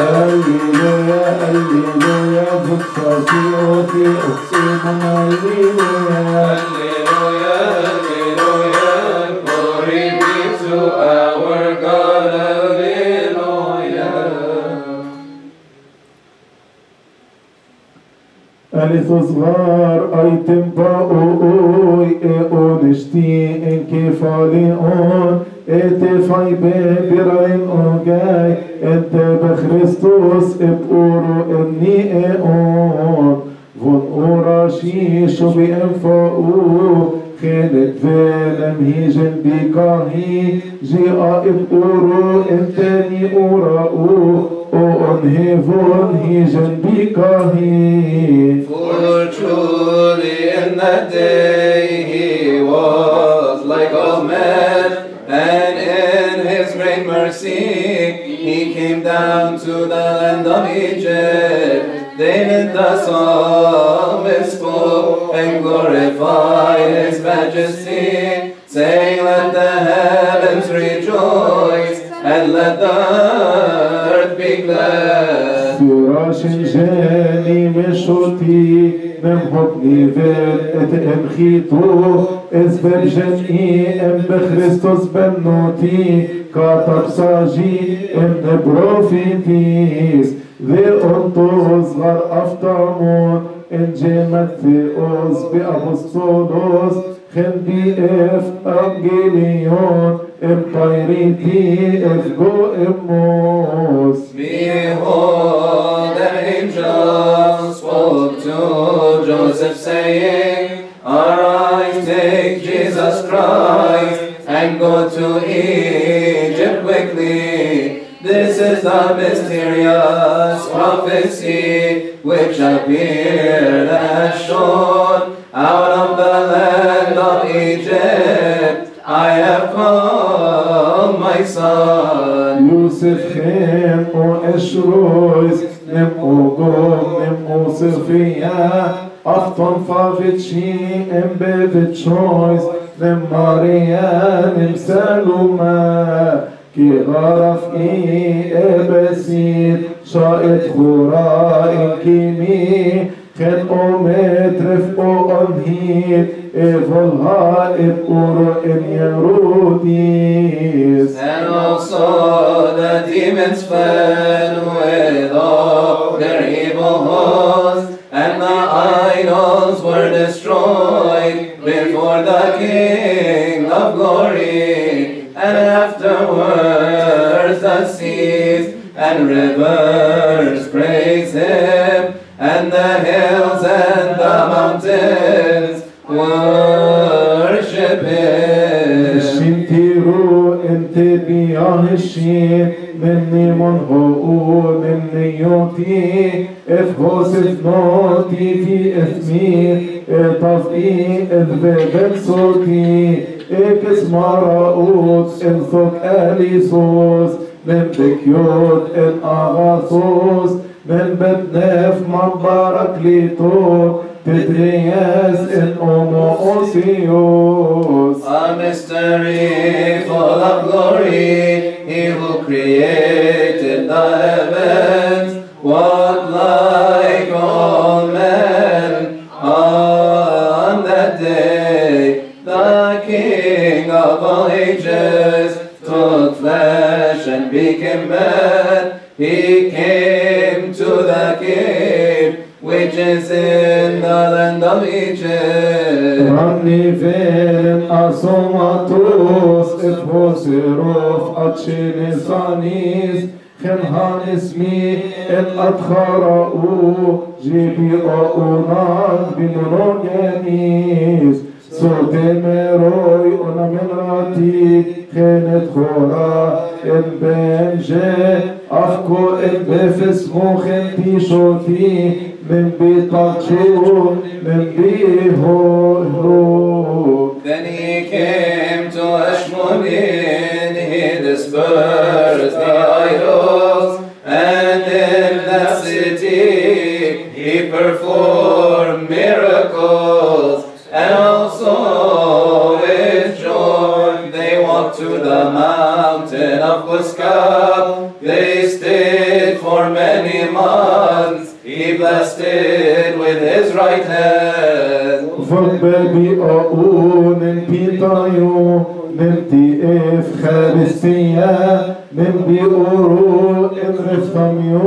Speaker 2: هللويا هللويا في التصير في أقسم هللويا
Speaker 1: هللويا صغار ايتم باقوي اون شتيقن كفاليقون اتفاي ببرايم اوجاي انت بخريستوس ابقورو اني اون. فون أورا شيشو بإنفاؤو خالد فيلم هيجن بكاهي جاء إبقورو إنتاني أوراؤو أون هيفون هيجن بكاهي
Speaker 2: For truly in that day he was like all men, and in his great mercy he came down to the land of Egypt. David the psalmist spoke and glorified his majesty, saying, Let the heavens rejoice, and let the earth be glad.
Speaker 1: فراش جاني مشوتي من حضني فات أم خيطو اسبر جني أم بخريستوس بنوتي كاتب ساجي أم بروفيتيس. ذي انطو صغر افطامون انجمت في أوز بابوستولوس خندي إف انجيليون empiriti ezgo emos.
Speaker 2: Behold an angel spoke to Joseph saying, Arise, take Jesus Christ and go to Egypt quickly. This is the mysterious prophecy which appeared at shore. عيسان
Speaker 1: يوسف خيمو اشروز نمو قوم نمو صفيا اختم فافتشي ام ماريا نماريا نمسالوما كي غرف اي ابسيد شائط خرائم كيمي خن او مترف او انهيد ايفولها اب اورو ان يروديس
Speaker 2: And also the demons fled with all their evil hosts, and the idols were destroyed before the King of glory. And afterwards the seas and rivers praise him, And the hills and the mountains worship him.
Speaker 1: الشنتيرو انت بياه الشين مني منهو مني يوتي افهوس افنوتي في اثمي طفئي اذبب صوتي إكس مراؤوت انثق اليسوس من بكيوت ان اغاثوس من بدنف من باراكليتو تدرياس ان اوموسيوس
Speaker 2: A mystery full of glory, He who created the heavens, what like all men on that day, the King of all ages took flesh and became man. gecesin narendam
Speaker 1: için Ranifin asomatus ifhus ruf atşini sanis خنها اسمي الأدخراء جيبي أونان بمرون ينيس صوت مروي أنا من راتي خينت خورا البنجي أفكو البفس مخنتي شوتي من بطاقته منبيه
Speaker 2: Then he came to Ashmonin, he dispersed the idols, and in that city he performed miracles, and also with joy they walked to the mountain of Qusqam. blessed with his right hand.
Speaker 1: فبابي أقون بيطايو نمتي إف خابستيا نمبي أورو إن رفتميو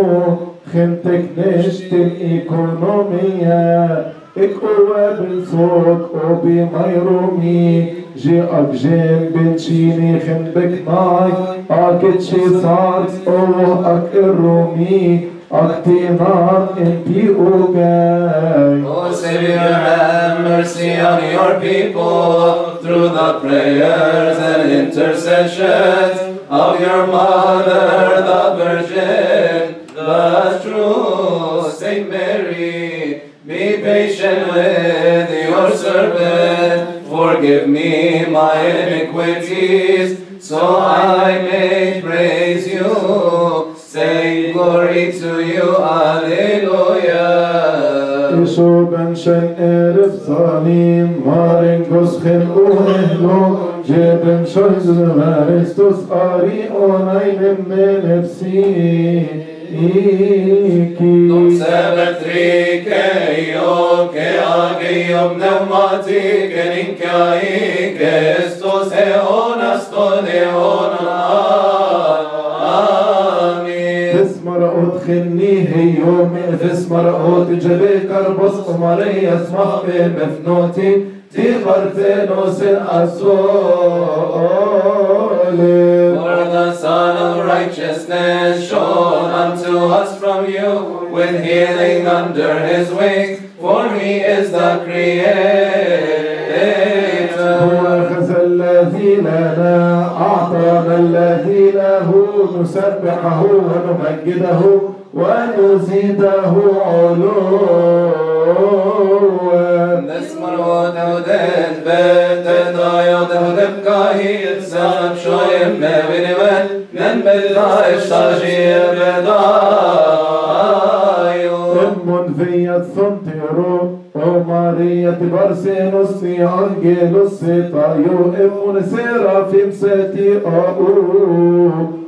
Speaker 1: خنتك نشتم إيكونوميا اكوا بالصوت قوبي ميرومي جي اكجين بنشيني خنبك ماي اكتشي صار اوه اك الرومي Aktimar and Piugai.
Speaker 2: Oh Savior, have mercy on your people through the prayers and intercessions of your Mother, the Virgin, the true Saint Mary. Be patient with your servant. Forgive me my iniquities, so I may praise you. Say glory to you. Alleluia.
Speaker 1: Isho ben shen erif salim Marin goschen uhehlo Jeben shoiz maristus ari onay nemme nefsi
Speaker 2: Dum sebetrike io che agium pneumatiken in caike estos eonas ton eona.
Speaker 1: تسمر أدخلني هيوم تسمر أود جبي كربس قمري اسمح بمفنوتي تي قرتينوس الأسول
Speaker 2: For the Son of Righteousness shone unto us from you with healing under his wings, for he is the Creator.
Speaker 1: لنا أعطانا الذي له نسبحه ونمجده ونزيده علوا.
Speaker 2: نسمر ونودان باتت ودم كاهيل سام شايم ما بنمان ننبل دايش تعجيب دايو
Speaker 1: ثم فيت ثم تيرون ماريا ti barsinus ti طايو seta سيرا في serafim seti
Speaker 2: au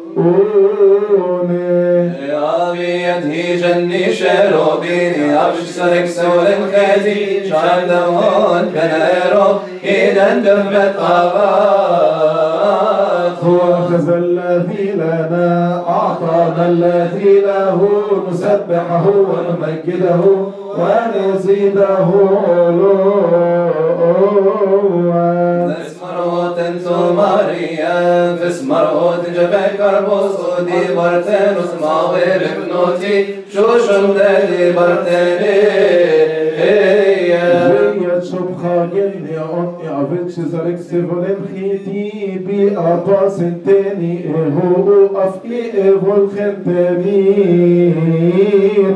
Speaker 2: هي جني شروبيني أبش سرك سول الخزي شاندمون كنيرو إذا دمت أبات
Speaker 1: هو أخذ الذي لنا أعطانا الذي له نسبحه ونمجده ونزيده علوا
Speaker 2: اسمروت انتو ماريا فاسمروت جبه كربوس ودي برتنوس ماوي بفنوتي شوشم دالي برتني
Speaker 1: شبخة جلي أمي عفكش زرك سفلن خيتي بي أطاس تاني هو أفقي إبول خنتاني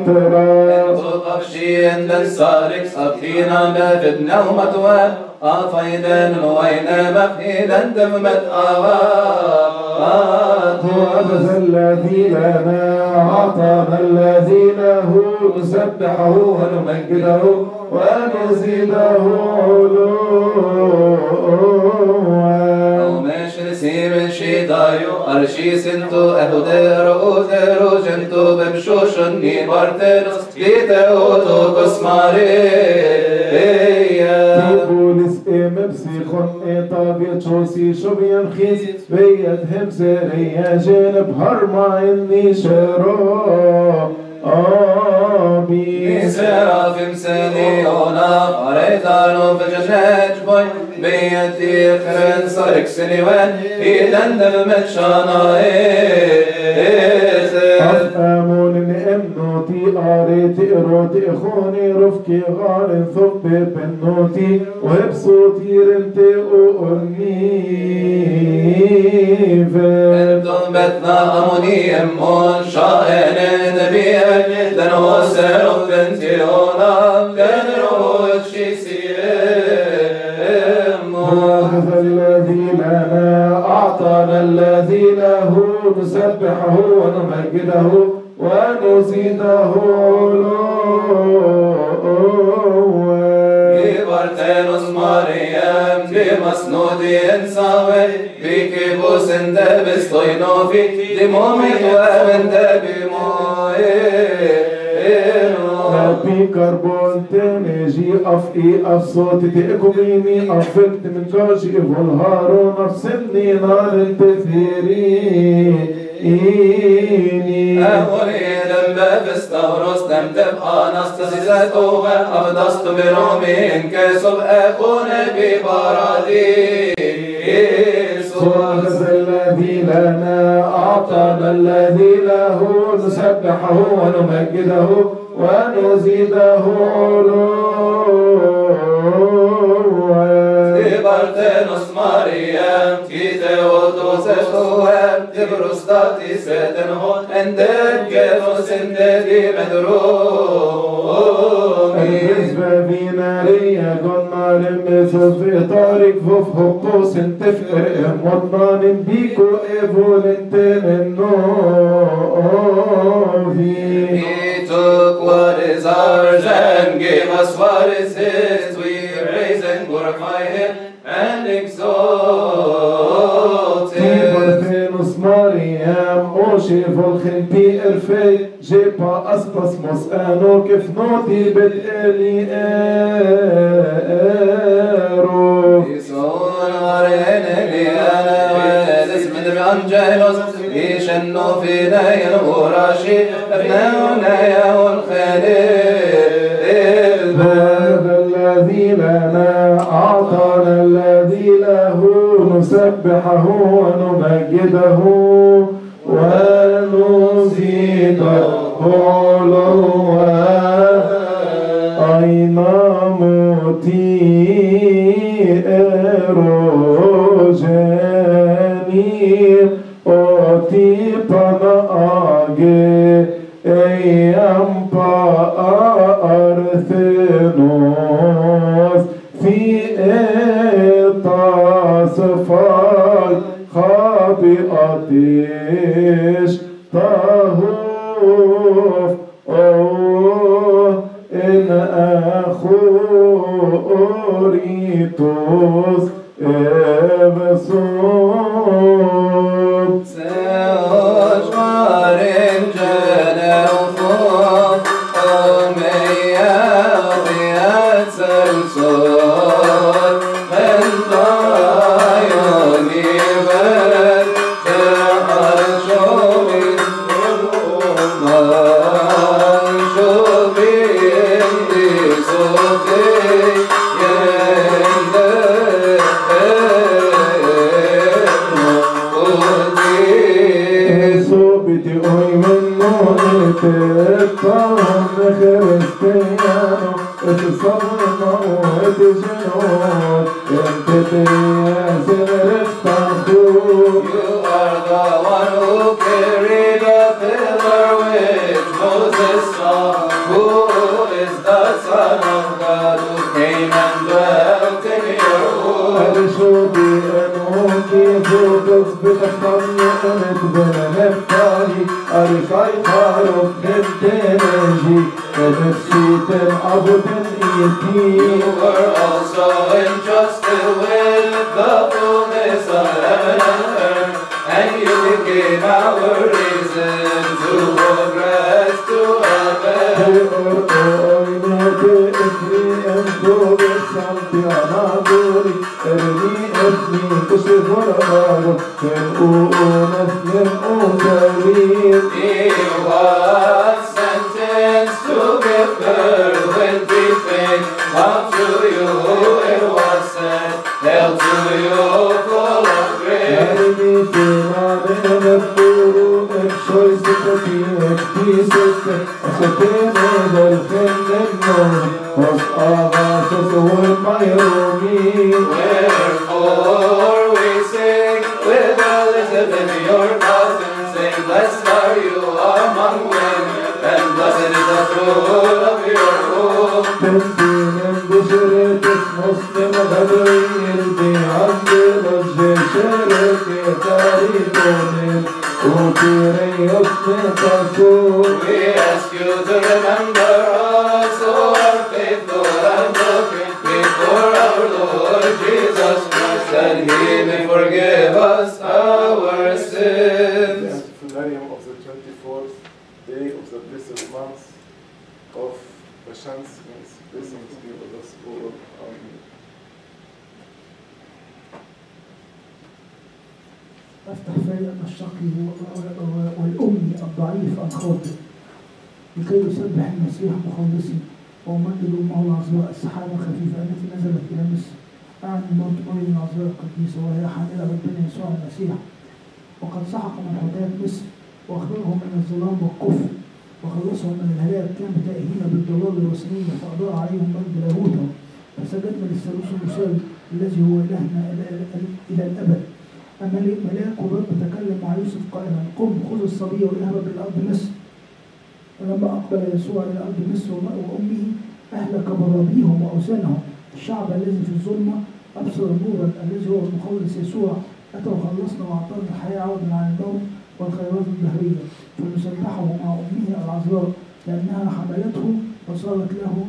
Speaker 2: ترى أخشين دسارك سخينا بافد نومة وان أفيدا وين مفيدا دمت آوات
Speaker 1: وأبز الذي لنا أعطانا الذي له نسبحه ونمجده ونزله علوا
Speaker 2: مجلسي من شيدايو أرشي سنتو أهديرو أديرو جنتو بمشوشني
Speaker 1: بارتينوس ليتو تو كسماري بسيخون إطابي تشوسي شوب يمخيز بيد همسي رياجين جنب ما إني شرو. آمين.
Speaker 2: سرافم سنين ويدانو بججاج بوي. بيتي خرن صارك سنوان. إيدن دم متشانا
Speaker 1: أفهمون إنو تي آري تقرو تأخوني رفكي غار ثب بنوتي وبصوتي رنتي وأرني
Speaker 2: فردن بتنا أموني أمون شائن نبي دنو
Speaker 1: سرق بنتي ونام نسبحه ونمجده ونزيده علوا
Speaker 2: بارتينوس مريم بمسنودي انساوي كيبوس انت بستوينوفي دمومي ومن دبي
Speaker 1: ربي كربون تنجي اف اي اف صوتي تقوميني افلت من كاجي افولهارو نفسني نار
Speaker 2: تثيري لما لم تبقى أفضست كسب أكون ببراديس
Speaker 1: الذي لنا أعطانا الذي له نسبحه ونمجده ونزيده علوا
Speaker 2: Martenos Marijam, ki te odrozestujem, ti prostati sveten hod, endek genos endedi medrum.
Speaker 1: بالنسبة بينا ليا قلنا لمس في طارق فوف حقوس تفقر مضمان بيكو ايفو لنتين النوفي
Speaker 2: Took what is ours and gave us what is his. We raise and glorify him. and
Speaker 1: exalted. volgen die er vee, jepa aspasmos en ook if not die bed eli ero.
Speaker 2: يسون ورين اللي أنا وادس من الانجيلوس
Speaker 1: يشنو فينا ينغوراشي ابنا ونايا والخالي نسبحه ونمجده ونزيده علوا أين موتي إروجاني
Speaker 2: We ask you to remember us are faithful and before our Lord Jesus Christ, that He may forgive us our sins.
Speaker 3: The Funerarium of the 24th day of the blessed month of Bashans means blessings be with us all. Amen.
Speaker 4: أفتح فيا الشقي والأمي الضعيف الخاطئ لكي يسبح المسيح مخلصي. وأمجد أمه العذراء السحابة الخفيفة التي نزلت إلى مصر. أعني موت مريم العذراء القديسة وهي حاملة ربنا يسوع المسيح. وقد سحق من حداد مصر وأخرجهم من الظلام والكفر وخلصهم من الهلاك كان تأهينا بالضلال الوثنية فأضاء عليهم مجد لاهوته فسجدنا للثالوث المساوي الذي هو إلهنا إلى الأبد. ملاك الرب تكلم مع يوسف قائلا قم خذ الصبي واذهب أرض مصر ولما أقبل يسوع إلى أرض مصر وأمه أهلك برابيهم وأوثانهم. الشعب الذي في الظلمة أبصر نورا الذي هو المخلص يسوع. أتى وخلصنا وأعطانا الحياة عوضا عن الموت والخيرات الدهرية. فنسبحه مع أمه العذراء لأنها حملته وصارت له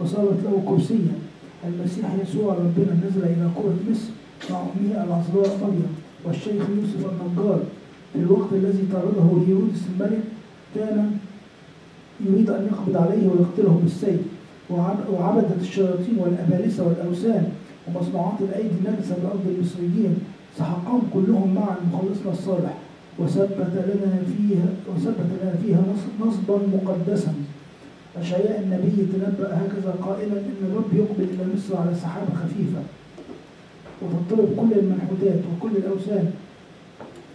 Speaker 4: وصارت له كرسيا. المسيح يسوع ربنا نزل إلى كرة مصر أمه العذراء مريم والشيخ يوسف النجار في الوقت الذي طرده هيرودس الملك كان يريد أن يقبض عليه ويقتله بالسيف وعب- وعبدت الشياطين والأبالسة والأوثان ومصنوعات الأيدي النجسة بأرض المصريين سحقهم كلهم معا مخلصنا الصالح. وثبت لنا فيها وثبت لنا فيها نص- نصبا مقدسا. أشعياء النبي تنبأ هكذا قائلا إن الرب يقبل إلى مصر على سحابة خفيفة. وتضطرب كل المنحوتات وكل الأوثان.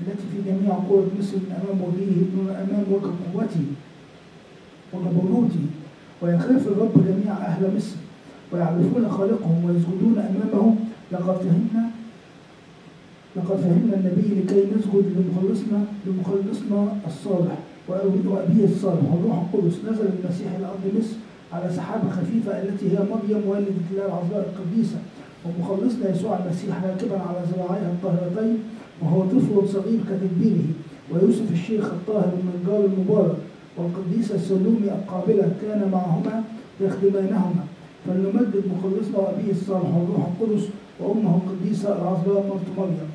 Speaker 4: التي في جميع قوة مصر من أمام وجهه من أمام وجه قوته وجبروته ويخاف الرب جميع أهل مصر ويعرفون خالقهم ويسجدون أمامه لقد فهمنا لقد فهمنا النبي لكي نسجد لمخلصنا لمخلصنا الصالح وأبي- وأبيه الصالح. والروح القدس نزل المسيح إلى أرض مصر على سحابة خفيفة التي هي مريم والدة الله العذراء القديسة. ومخلصنا يسوع المسيح راكبا على ذراعيها الطاهرتين وهو طفل صغير كتدبيره. ويوسف الشيخ الطاهر النجار المبارك والقديسة السلومي القابلة كان معهما يخدمانهما فلنمجد مخلصنا وأبيه الصالح والروح القدس وأمه القديسة العذراء مرت مريم.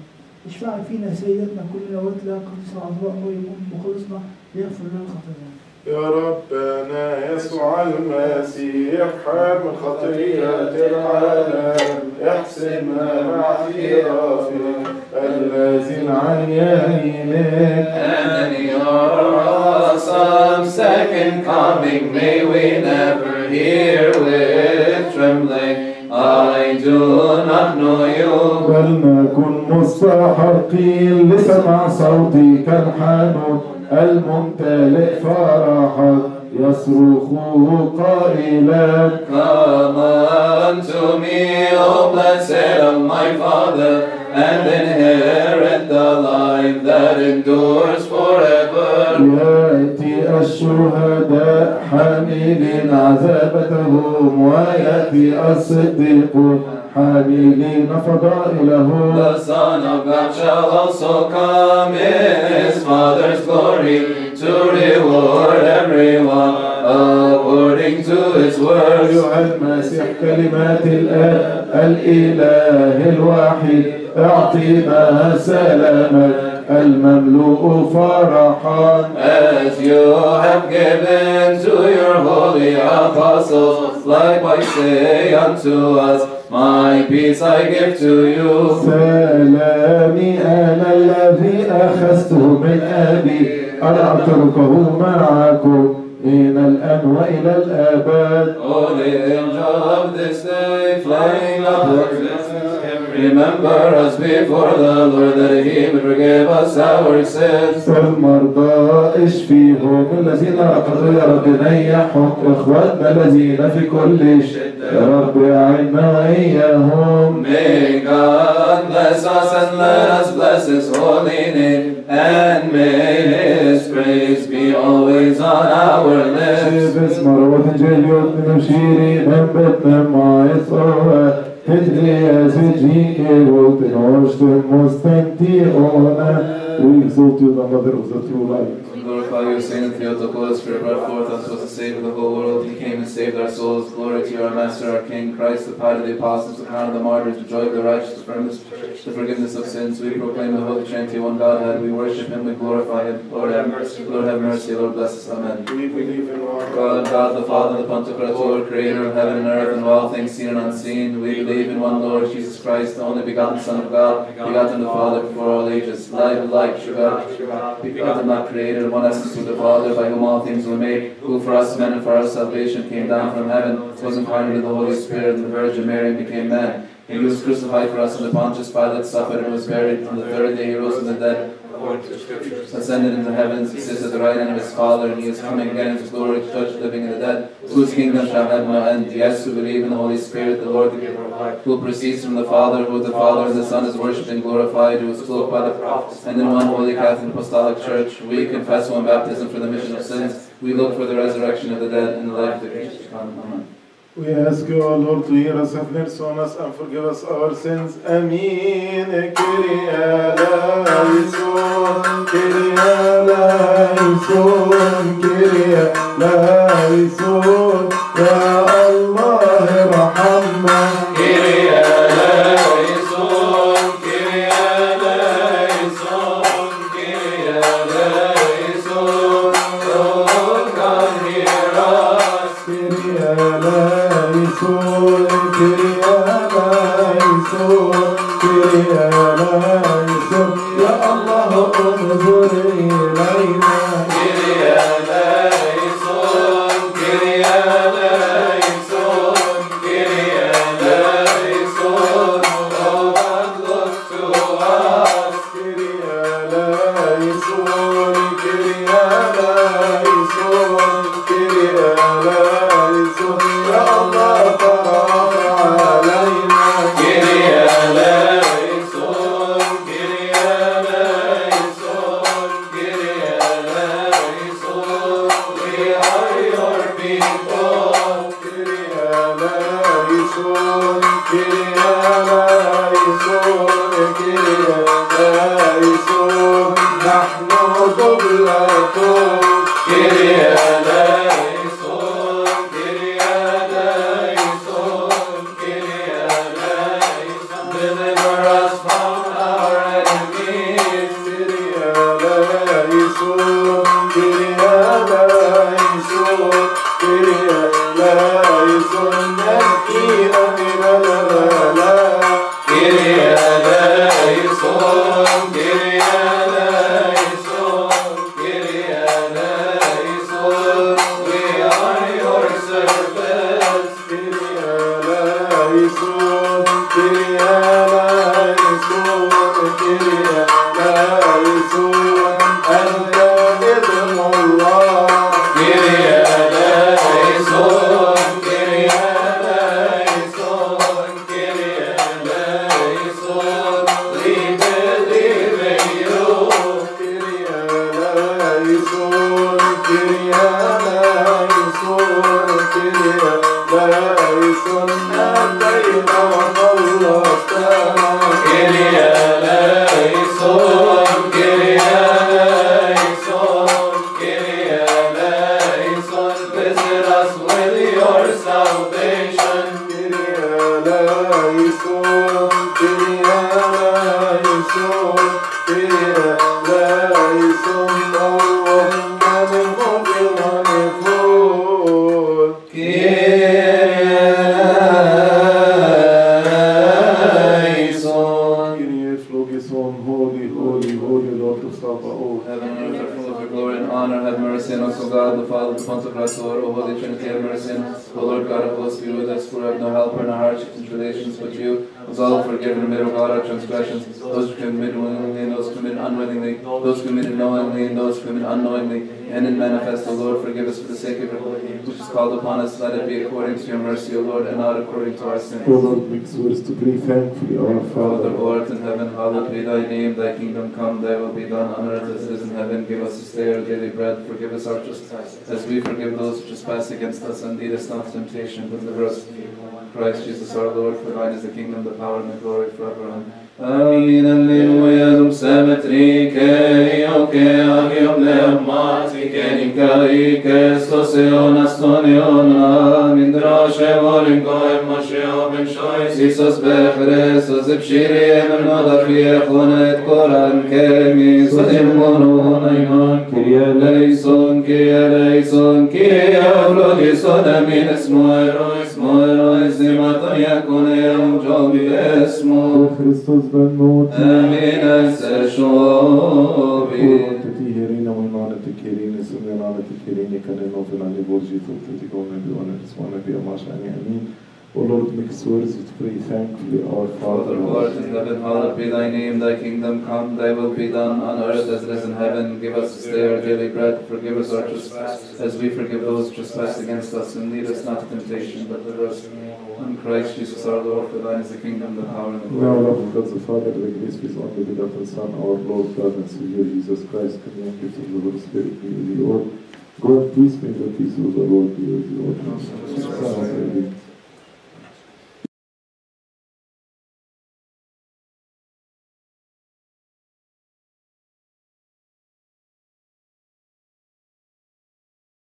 Speaker 4: اشفعي فينا سيدتنا كلنا واتلا القديسة العذراء مريم مخلصنا ليغفر لنا خطايانا
Speaker 3: يا ربنا يسوع المسيح حامل خطية العالم احسننا مع اعترافك الذين عن يمينك
Speaker 2: And your awesome second coming, may we never hear with trembling. I do not know you.
Speaker 1: بل نكن مستحقين لسمع صوتك الحانون الممتلئ فرحا يصرخ قائلا
Speaker 2: Come unto me, O blessed of my Father, and inherit the life that endures forever.
Speaker 1: يأتي الشهداء حاملين عذابتهم ويأتي الصديقون حاملين فضائلهم
Speaker 2: The Son of God shall also come in his Father's glory to reward everyone according to his words.
Speaker 1: أيها المسيح كلمات الآب الإله الواحد اعطنا سلامك المملوء فرحا
Speaker 2: As you have given to your holy apostles, likewise say unto us, My peace I give to you.
Speaker 1: سلامي أنا الذي أخذته من أبي أنا أتركه معكم من الآن وإلى الآباد
Speaker 2: Holy angel of this day, flying upwards, remember us before the Lord that he may forgive us our sins.
Speaker 1: المرضى اشفيهم الذين رقدوا يا رب نيحهم اخواتنا الذين في كل شيء يا رب اعنا واياهم
Speaker 2: May God bless us and let us bless his holy name, and may his praise be always on our lips.
Speaker 1: باسم روة جليوت نمشيري نبتنا ما Hetvéhez vidvike volt egy most, most tenti ona, o exultiu da mother of the true.
Speaker 2: Glorify you, Saint and Theotokos, for you brought forth us was the Savior of the whole world. He came and saved our souls. Glory to our Master, our King, Christ, the Pride of the Apostles, the crown of the martyrs, the joy of the righteous, the firmness, the forgiveness of sins. We proclaim the Holy Trinity, one Godhead. We worship Him, we glorify Him. Lord have mercy. Lord have mercy. Lord bless us. Amen.
Speaker 3: We believe in one
Speaker 2: God, God the Father, the Pantocrator, creator of heaven and earth and of all things seen and unseen. We believe in one Lord Jesus Christ, the only begotten Son of God, begotten the Father before all ages, light light, true God, begotten, not created, essence with the Father, by whom all things were made, who for us men and for our salvation came down from heaven, was incarnate of the Holy Spirit and the Virgin Mary and became man. He was crucified for us, and the Pontius Pilate suffered and was buried. On the third day he rose from the dead, ascended into heavens, he sits at the right hand of his Father, and he is coming again in his glory to judge the living and the dead, whose kingdom shall have no end. Yes, who believe in the Holy Spirit, the Lord, the giver of life, who proceeds from the Father, who the Father and the Son is worshipped and glorified, who is clothed by the prophets, and in one holy Catholic Apostolic Church, we confess one baptism for the remission of sins. We look for the resurrection of the dead and the life of the future to come. Amen.
Speaker 3: We ask you, O Lord, to hear us, have mercy on us, and forgive us our sins. Amen. Kyrie eleison, Kyrie eleison, Kyrie eleison. يا
Speaker 2: upon us. Let it be according to your mercy, O Lord, and not according to our sins.
Speaker 1: O Lord, makes us to pray thankfully, our
Speaker 2: Father, who art in heaven, hallowed be thy name, thy kingdom come, thy will be done on earth as it is in heaven. Give us this day our daily bread, forgive us our trespasses, as we forgive those who trespass against us, and lead us not into temptation, but deliver us from evil. Christ Jesus our Lord, for thine is the kingdom, the power, and the glory forever. Amen. Aminam minujam semetri kerioke agiom neomatike nikarike stose ona stoni ona Amin draže volim kojem moše obim šoj Isos behre so zepširije mno da pije honet koran kemi Sodim mono ona iman kije son kije lejson kije avlodi soda min esmo eroj esmo
Speaker 1: eroj zimaton jakone
Speaker 2: jom džobi esmo.
Speaker 1: Hristos حسب الموت آمين السشوب تتيهرين وإمانة تكيرين سمير على تكيرين كان نوفل عن برجي توتتكون بي ونرس ونبي أماش أني أمين swane be amashani, amin. O Lord, make us worthy to pray thankfully, our
Speaker 2: Father,
Speaker 1: Father.
Speaker 2: who art in heaven, hallowed be thy name, thy kingdom come, thy will be done on earth as it is in heaven. Give us this day our daily bread, forgive us our trespasses, as we forgive those who trespass against us, and lead us not into temptation, but deliver us from evil. In Christ Jesus our Lord, for thine is the kingdom, the power, and the
Speaker 1: Now,
Speaker 2: glory.
Speaker 1: love of God the Father, the grace of His only begotten Son, our Lord, God, and Savior Jesus Christ, and gift of the Holy Spirit be with you all. Go and peace, may the peace of the Lord be with you all.